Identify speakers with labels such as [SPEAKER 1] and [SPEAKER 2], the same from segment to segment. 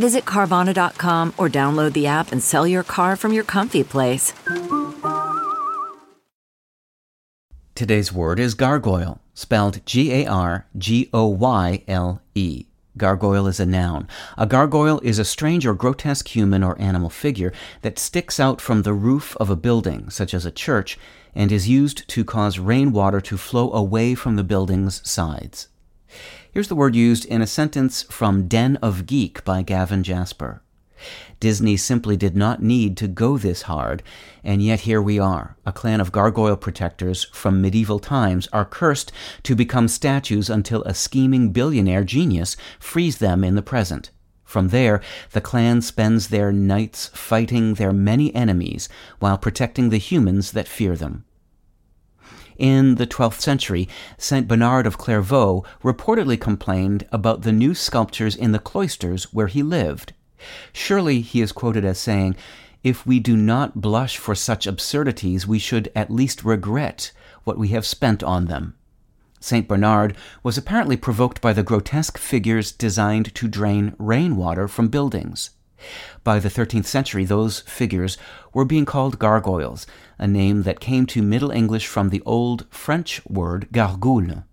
[SPEAKER 1] Visit Carvana.com or download the app and sell your car from your comfy place.
[SPEAKER 2] Today's word is gargoyle, spelled G A R G O Y L E. Gargoyle is a noun. A gargoyle is a strange or grotesque human or animal figure that sticks out from the roof of a building, such as a church, and is used to cause rainwater to flow away from the building's sides. Here's the word used in a sentence from Den of Geek by Gavin Jasper. Disney simply did not need to go this hard, and yet here we are. A clan of gargoyle protectors from medieval times are cursed to become statues until a scheming billionaire genius frees them in the present. From there, the clan spends their nights fighting their many enemies while protecting the humans that fear them. In the 12th century, St. Bernard of Clairvaux reportedly complained about the new sculptures in the cloisters where he lived. Surely he is quoted as saying, If we do not blush for such absurdities, we should at least regret what we have spent on them. St. Bernard was apparently provoked by the grotesque figures designed to drain rainwater from buildings. By the 13th century, those figures were being called gargoyles, a name that came to Middle English from the old French word gargoule.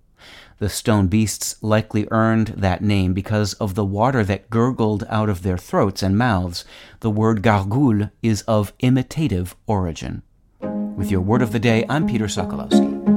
[SPEAKER 2] The stone beasts likely earned that name because of the water that gurgled out of their throats and mouths. The word gargoule is of imitative origin. With your word of the day, I'm Peter Sokolowski.